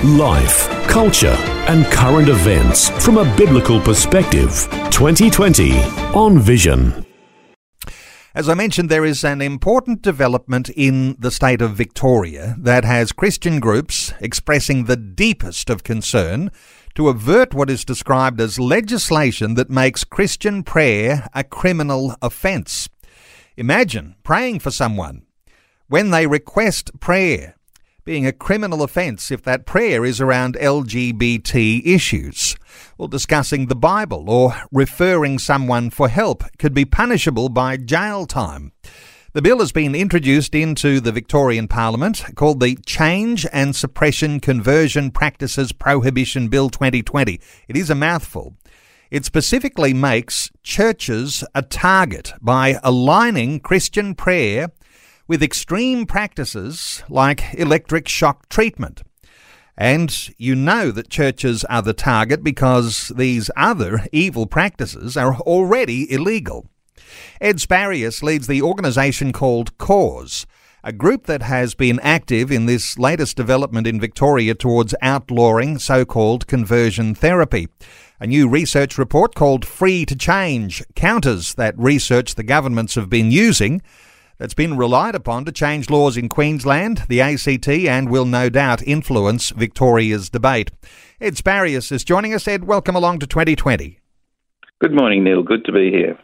Life, culture, and current events from a biblical perspective. 2020 on Vision. As I mentioned, there is an important development in the state of Victoria that has Christian groups expressing the deepest of concern to avert what is described as legislation that makes Christian prayer a criminal offence. Imagine praying for someone when they request prayer being a criminal offence if that prayer is around LGBT issues. Well, discussing the Bible or referring someone for help could be punishable by jail time. The bill has been introduced into the Victorian Parliament called the Change and Suppression Conversion Practices Prohibition Bill 2020. It is a mouthful. It specifically makes churches a target by aligning Christian prayer with extreme practices like electric shock treatment. And you know that churches are the target because these other evil practices are already illegal. Ed Sparrius leads the organisation called Cause, a group that has been active in this latest development in Victoria towards outlawing so called conversion therapy. A new research report called Free to Change counters that research the governments have been using that's been relied upon to change laws in Queensland, the ACT, and will no doubt influence Victoria's debate. Ed Sparrius is joining us. Ed, welcome along to 2020. Good morning, Neil. Good to be here.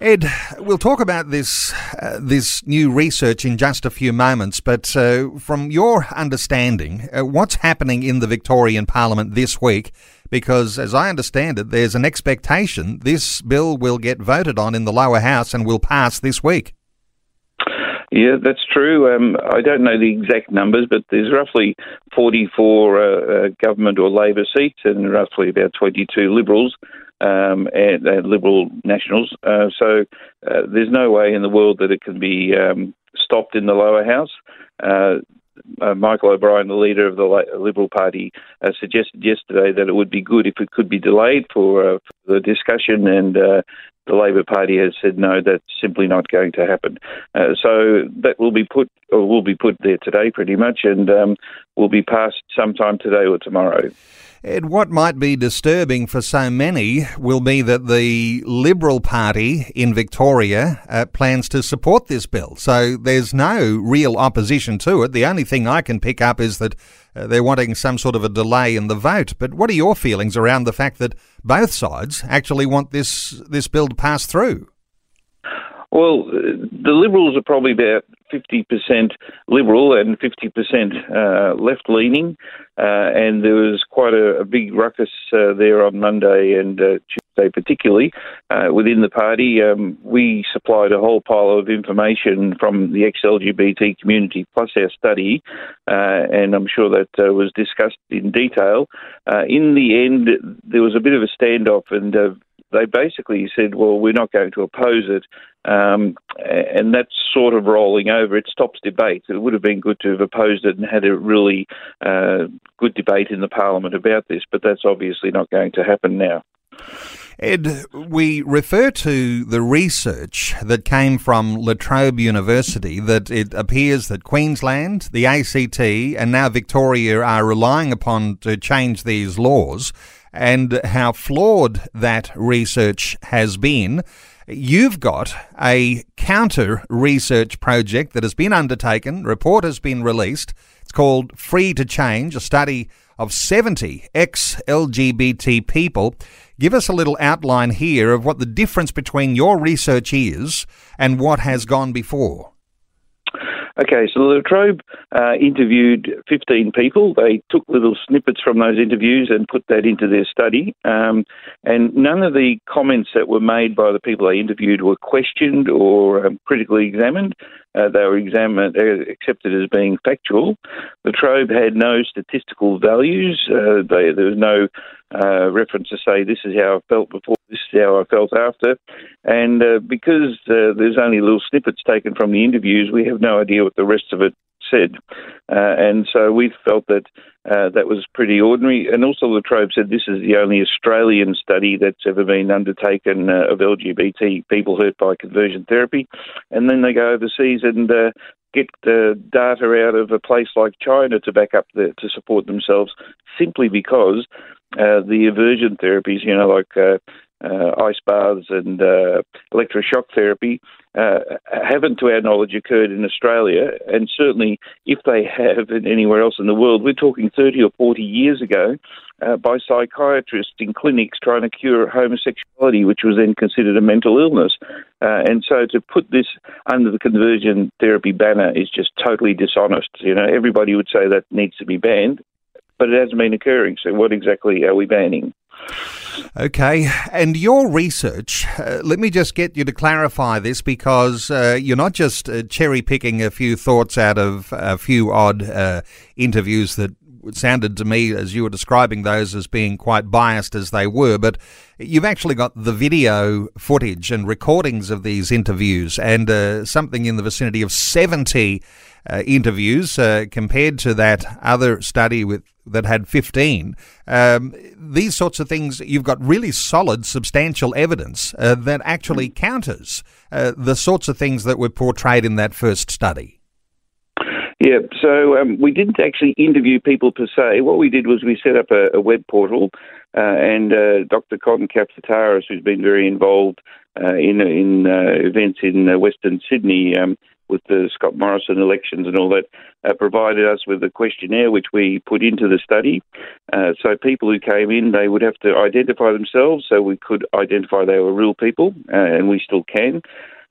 Ed, we'll talk about this uh, this new research in just a few moments, but uh, from your understanding, uh, what's happening in the Victorian Parliament this week? Because, as I understand it, there's an expectation this bill will get voted on in the lower house and will pass this week. Yeah, that's true. Um, I don't know the exact numbers, but there's roughly 44 uh, uh, government or Labor seats and roughly about 22 Liberals um, and, Liberal Nationals. Uh, so uh, there's no way in the world that it can be um, stopped in the lower house. Uh, uh, Michael O'Brien, the leader of the Liberal Party, suggested yesterday that it would be good if it could be delayed for, for the discussion and the Labor Party has said no, that's simply not going to happen. Uh, so that will be put or will be put there today, pretty much, and um, will be passed sometime today or tomorrow. Ed, what might be disturbing for so many will be that the Liberal Party in Victoria uh, plans to support this bill. So there's no real opposition to it. The only thing I can pick up is that Uh, they're wanting some sort of a delay in the vote. But what are your feelings around the fact that both sides actually want this this bill to pass through? Well, the Liberals are probably about 50% Liberal and 50% uh, left leaning, uh, and there was quite a, a big ruckus uh, there on Monday and uh, Tuesday, particularly uh, within the party. Um, we supplied a whole pile of information from the ex LGBT community plus our study, uh, and I'm sure that was discussed in detail. in the end, there was a bit of a standoff, and they basically said, well, we're not going to oppose it. Um, and that's sort of rolling over. It stops debate. It would have been good to have opposed it and had a really uh, good debate in the Parliament about this, but that's obviously not going to happen now. Ed, we refer to the research that came from La Trobe University that it appears that Queensland, the ACT, and now Victoria are relying upon to change these laws and how flawed that research has been. You've got a counter research project that has been undertaken, report has been released. It's called Free to Change, a study of 70 ex LGBT people. Give us a little outline here of what the difference between your research is and what has gone before. Okay, so La Trobe uh, interviewed 15 people. They took little snippets from those interviews and put that into their study. Um, and none of the comments that were made by the people they interviewed were questioned or um, critically examined. Uh, they were examined, uh, accepted as being factual. The La Trobe had no statistical values. Uh, they, there was no uh, reference to say this is how I felt before, this is how I felt after. And uh, because uh, there's only little snippets taken from the interviews, we have no idea what the rest of it said. Uh, and so we felt that uh, that was pretty ordinary. And also, La Trobe said this is the only Australian study that's ever been undertaken uh, of LGBT people hurt by conversion therapy. And then they go overseas and get the data out of a place like China to back up the, to support themselves simply because uh, the aversion therapies, you know, like uh, uh, ice baths and uh, electroshock therapy, uh, haven't, to our knowledge, occurred in Australia. And certainly, if they have in anywhere else in the world, we're talking 30 or 40 years ago uh, by psychiatrists in clinics trying to cure homosexuality, which was then considered a mental illness. Uh, and so to put this under the conversion therapy banner is just totally dishonest. You know, everybody would say that needs to be banned, but it hasn't been occurring. So what exactly are we banning? Okay, and your research, uh, let me just get you to clarify this because uh, you're not just uh, cherry picking a few thoughts out of a few odd uh, interviews that sounded to me as you were describing those as being quite biased as they were, but you've actually got the video footage and recordings of these interviews and uh, something in the vicinity of 70 uh, interviews uh, compared to that other study with that had 15. Um, these sorts of things, you've got really solid, substantial evidence uh, that actually counters uh, the sorts of things that were portrayed in that first study. Yeah, so um, we didn't actually interview people per se. What we did was we set up a, a web portal, uh, and uh, Dr. Cotton Kapsataris, who's been very involved uh, in in uh, events in uh, Western Sydney um, with the Scott Morrison elections and all that, uh, provided us with a questionnaire which we put into the study. so people who came in, they would have to identify themselves, so we could identify they were real people, and we still can.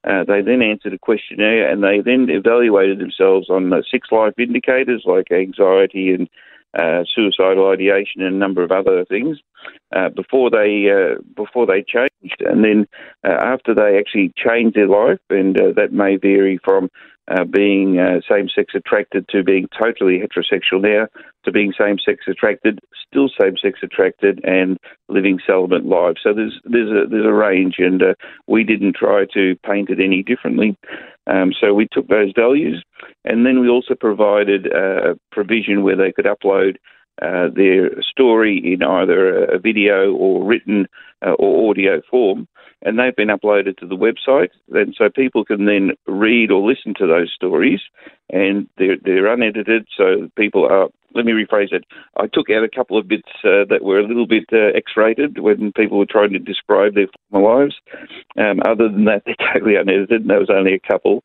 Uh, they then answered a questionnaire and they then evaluated themselves on uh, six life indicators like anxiety and uh, suicidal ideation and a number of other things uh, before they uh, before they changed, and then after they actually changed their life, and that may vary from uh, being uh, same sex attracted to being totally heterosexual now to being same sex attracted, still same sex attracted, and living celibate lives. So there's there's a there's a range, and uh, we didn't try to paint it any differently. Um, so we took those values, and then we also provided a provision where they could upload uh, their story in either a video or written uh, or audio form, and they've been uploaded to the website. And so people can then read or listen to those stories, and they're, they're unedited, so people are. Let me rephrase it. I took out a couple of bits uh, that were a little bit uh, X-rated when people were trying to describe their former lives. Um, other than that, they're totally unedited, and there was only a couple.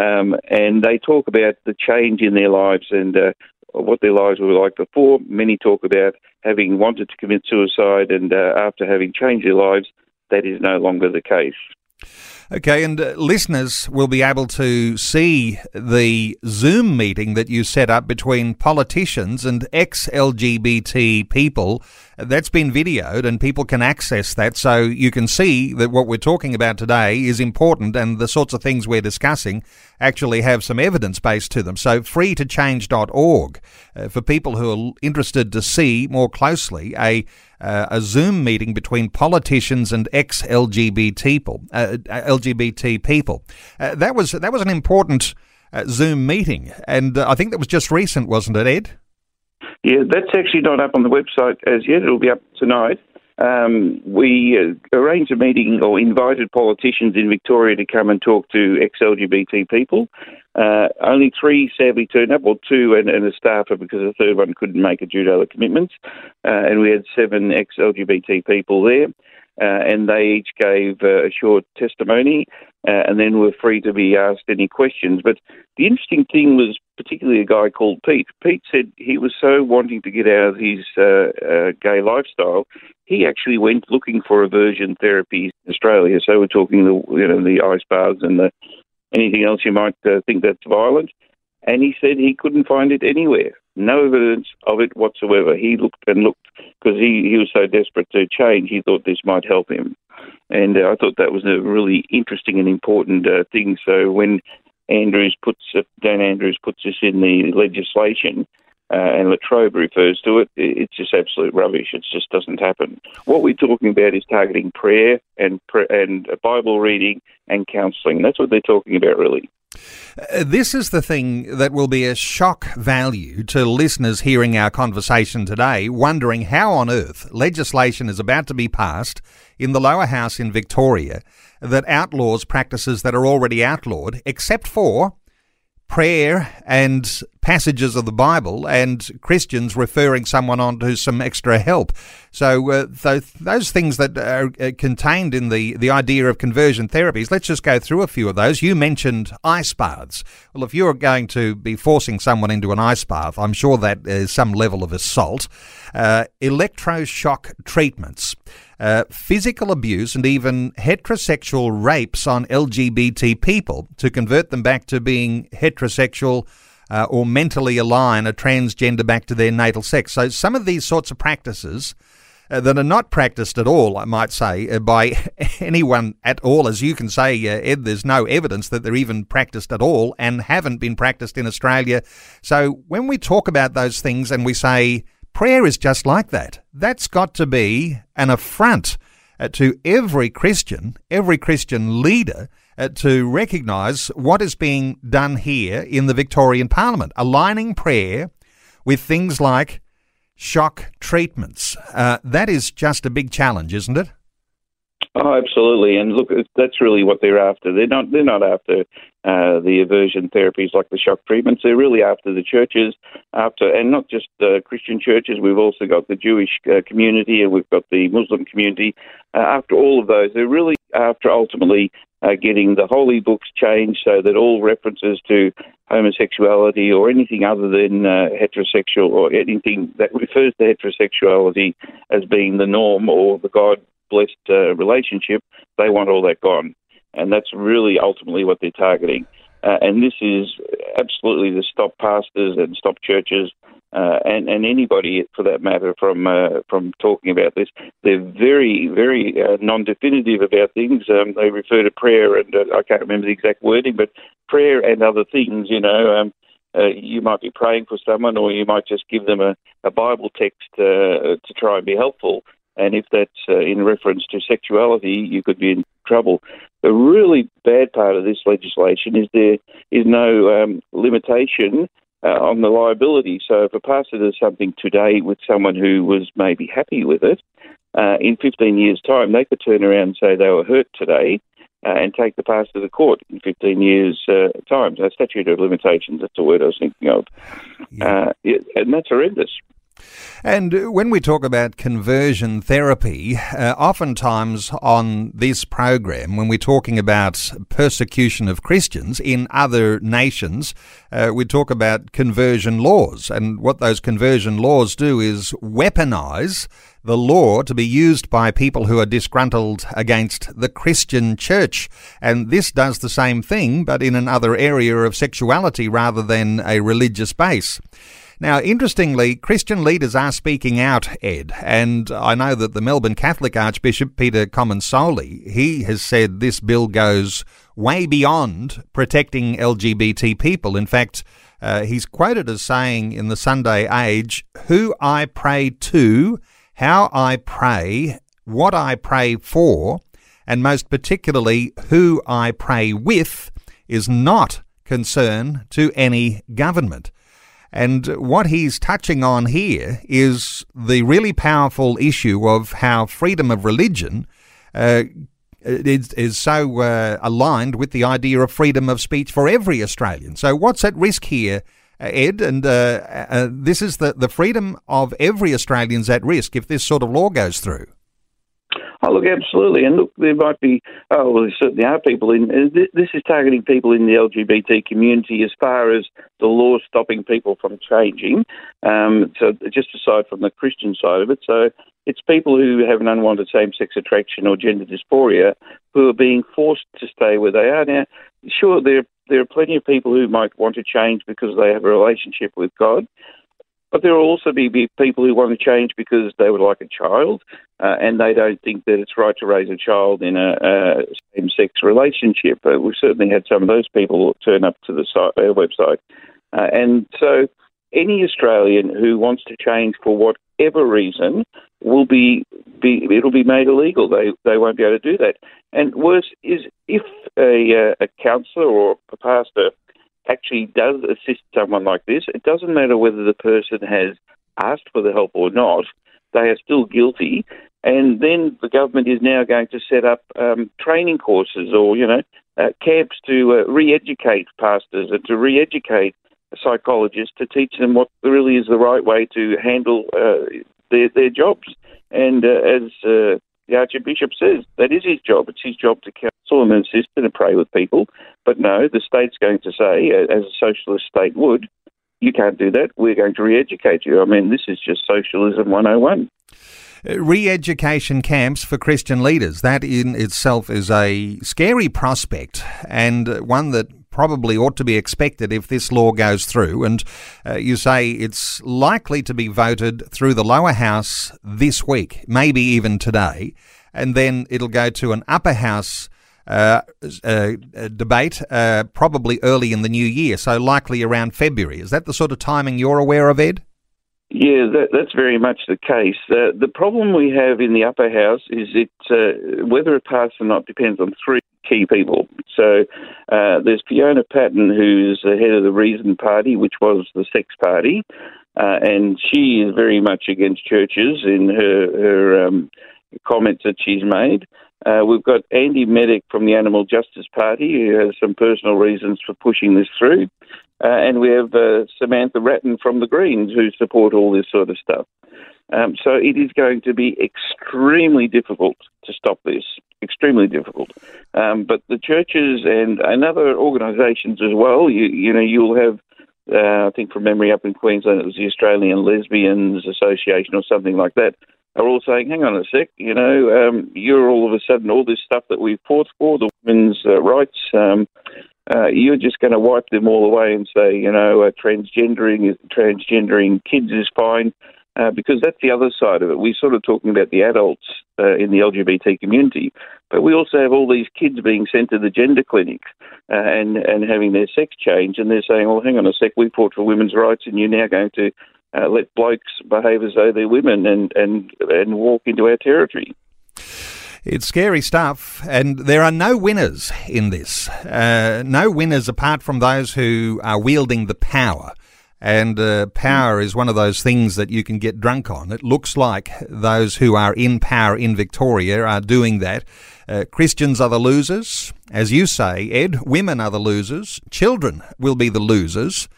Um, and they talk about the change in their lives and uh, what their lives were like before. Many talk about having wanted to commit suicide, and uh, after having changed their lives, that is no longer the case. Okay, and uh, listeners will be able to see the Zoom meeting that you set up between politicians and ex LGBT people. That's been videoed, and people can access that. So you can see that what we're talking about today is important, and the sorts of things we're discussing actually have some evidence base to them. So freetochange.org uh, for people who are interested to see more closely a uh, a Zoom meeting between politicians and ex LGBT people. Uh, LGBT people. Uh, that was that was an important uh, Zoom meeting, and I think that was just recent, wasn't it, Ed? Yeah, that's actually not up on the website as yet. It'll be up tonight. Um, we uh, arranged a meeting or invited politicians in Victoria to come and talk to ex LGBT people. Uh, only three sadly turned up, or two and, and, a staffer because the third one couldn't make it due to other commitments. Uh, and we had seven ex LGBT people there. Uh, and they each gave uh, a short testimony uh, and then were free to be asked any questions. But the interesting thing was particularly a guy called Pete. Pete said he was so wanting to get out of his gay lifestyle, he actually went looking for aversion therapy in Australia. So we're talking the you know the ice baths and the anything else you might uh, think that's violent. And he said he couldn't find it anywhere. No evidence of it whatsoever. He looked and looked because he, he was so desperate to change. He thought this might help him. And uh, I thought that was a really interesting and important uh, thing. So when Andrews puts Dan Andrews puts this in the legislation, uh, and La Trobe refers to it, it's just absolute rubbish. It just doesn't happen. What we're talking about is targeting prayer and and Bible reading and counselling. That's what they're talking about, really. Uh, this is the thing that will be a shock value to listeners hearing our conversation today, wondering how on earth legislation is about to be passed in the lower house in Victoria that outlaws practices that are already outlawed, except for prayer and passages of the Bible and Christians referring someone on to some extra help. So uh, th- those things that are uh, contained in the, the idea of conversion therapies, let's just go through a few of those. You mentioned ice baths. Well, if you're going to be forcing someone into an ice bath, I'm sure that is some level of assault. Uh, electroshock treatments uh, physical abuse, and even heterosexual rapes on LGBT people to convert them back to being heterosexual uh, or mentally align a transgender back to their natal sex. So some of these sorts of practices. Uh, that are not practiced at all, I might say, uh, by anyone at all. As you can say, uh, Ed, there's no evidence that they're even practiced at all and haven't been practiced in Australia. So when we talk about those things and we say Prayer is just like that. That's got to be an affront uh, to every Christian, every Christian leader, uh, to recognise what is being done here in the Victorian Parliament, aligning prayer with things like shock treatments. Uh, that is just a big challenge, isn't it? Oh, absolutely. And look, that's really what they're after. They're not. They're not after uh, the aversion therapies like the shock treatments. They're really after the churches, after and not just uh, Christian churches. We've also got the Jewish uh, community and we've got the Muslim community. Uh, after all of those, they're really after ultimately uh, getting the holy books changed so that all references to homosexuality or anything other than uh, heterosexual or anything that refers to heterosexuality as being the norm or the God blessed uh, relationship, they want all that gone. And that's really ultimately what they're targeting. Uh, and this is absolutely to stop pastors and stop churches uh, and, and anybody for that matter from uh, from talking about this. They're very, very uh, non-definitive about things. Um, they refer to prayer, and uh, I can't remember the exact wording, but prayer and other things. You know, um, uh, you might be praying for someone, or you might just give them a, a Bible text uh, to try and be helpful. And if that's uh, in reference to sexuality, you could be in trouble. The really bad part of this legislation is there is no um, limitation uh, on the liability. So if a pastor does something today with someone who was maybe happy with it, uh, in 15 years' time, they could turn around and say they were hurt today uh, and take the pastor to court in 15 years' uh, time. So statute of limitations, that's the word I was thinking of. Yeah. Uh, and that's horrendous. And when we talk about conversion therapy, uh, oftentimes on this program, when we're talking about persecution of Christians in other nations, uh, we talk about conversion laws. And what those conversion laws do is weaponize the law to be used by people who are disgruntled against the Christian church. And this does the same thing, but in another area of sexuality rather than a religious base. Now, interestingly, Christian leaders are speaking out, Ed, and I know that the Melbourne Catholic Archbishop Peter Comensoli, he has said this bill goes way beyond protecting LGBT people. In fact, uh, he's quoted as saying in the Sunday Age, "Who I pray to, how I pray, what I pray for, and most particularly who I pray with, is not concern to any government." And what he's touching on here is the really powerful issue of how freedom of religion uh, is, is so uh, aligned with the idea of freedom of speech for every Australian. So, what's at risk here, uh, Ed? And uh, uh, this is the, the freedom of every Australian's at risk if this sort of law goes through. Oh, look, absolutely. And look, there might be, oh, well, there certainly are people in, uh, this is targeting people in the LGBT community as far as the law stopping people from changing. Um, so just aside from the Christian side of it. So it's people who have an unwanted same sex attraction or gender dysphoria who are being forced to stay where they are. Now, sure, there, there are plenty of people who might want to change because they have a relationship with God. But there will also be, people who want to change because they would like a child uh, and they don't think that it's right to raise a child in a, a same sex relationship. Uh, we've certainly had some of those people turn up to the site, our website. Uh, and so any Australian who wants to change for whatever reason will be, be it'll be made illegal. They they won't be able to do that. And worse is if a, uh, a counsellor or a pastor actually does assist someone like this, it doesn't matter whether the person has asked for the help or not. They are still guilty, and then the government is now going to set up um, training courses or you know uh, camps to uh, re-educate pastors and to re-educate psychologists to teach them what really is the right way to handle uh, their, their jobs. And uh, as uh, the Archbishop says, that is his job. It's his job to counsel and assist and pray with people. But no, the state's going to say, as a socialist state would, you can't do that. We're going to re educate you. I mean, this is just socialism 101 re education camps for Christian leaders. That in itself is a scary prospect and one that probably ought to be expected if this law goes through. And uh, you say it's likely to be voted through the lower house this week, maybe even today, and then it'll go to an upper house. Uh, uh, debate uh, probably early in the new year, so likely around February. Is that the sort of timing you're aware of, Ed? Yeah, that, that's very much the case. Uh, the problem we have in the upper house is it uh, whether it passes or not depends on three key people. So uh, there's Fiona Patten, who's the head of the Reason Party, which was the Sex Party, uh, and she is very much against churches in her, her um, comments that she's made. Uh, we've got Andy Meddick from the Animal Justice Party, who has some personal reasons for pushing this through. Uh, and we have uh, Samantha Ratnam from the Greens, who support all this sort of stuff. Um, so it is going to be extremely difficult to stop this, extremely difficult. Um, but the churches and, and other organisations as well, you, you know, you'll have, uh, I think from memory up in Queensland, it was the Australian Lesbians Association or something like that, are all saying, hang on a sec, you know, um, you're all of a sudden all this stuff that we've fought for, the women's uh, rights, um, uh, you're just going to wipe them all away and say, you know, uh, transgendering transgendering kids is fine. Uh, because that's the other side of it. We're sort of talking about the adults uh, in the LGBT community, but we also have all these kids being sent to the gender clinic uh, and and having their sex changed, and they're saying, "Well, hang on a sec, we fought for women's rights, and you're now going to uh, let blokes behave as though they're women and and and walk into our territory." It's scary stuff, and there are no winners in this. Uh, no winners apart from those who are wielding the power. And uh, power is one of those things that you can get drunk on. It looks like those who are in power in Victoria are doing that. Uh, Christians are the losers. As you say, Ed, women are the losers. Children will be the losers.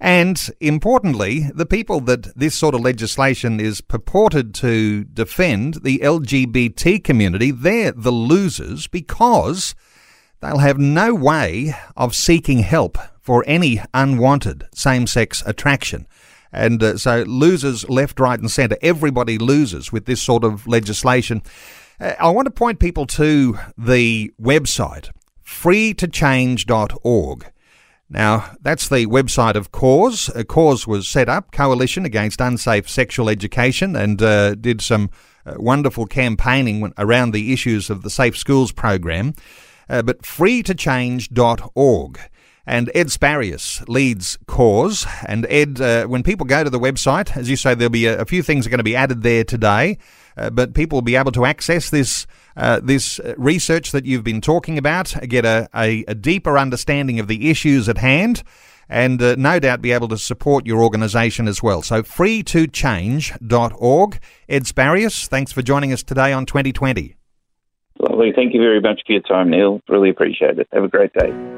And importantly, the people that this sort of legislation is purported to defend, the LGBT community, they're the losers because they'll have no way of seeking help for any unwanted same sex attraction. And uh, so losers left, right, and centre. Everybody loses with this sort of legislation. Uh, I want to point people to the website freetochange.org. Now, that's the website of Cause. A Cause was set up, Coalition Against Unsafe Sexual Education, and uh, did some uh, wonderful campaigning around the issues of the Safe Schools program. Uh, but freetochange.org. And Ed Sparrius leads Cause. And Ed, uh, when people go to the website, as you say, there'll be a, a few things are going to be added there today, uh, but people will be able to access this. Uh, this research that you've been talking about, get a, a, a deeper understanding of the issues at hand, and uh, no doubt be able to support your organisation as well. So free2change.org. Ed Sparrius, thanks for joining us today on 2020. Lovely. Thank you very much for your time, Neil. Really appreciate it. Have a great day.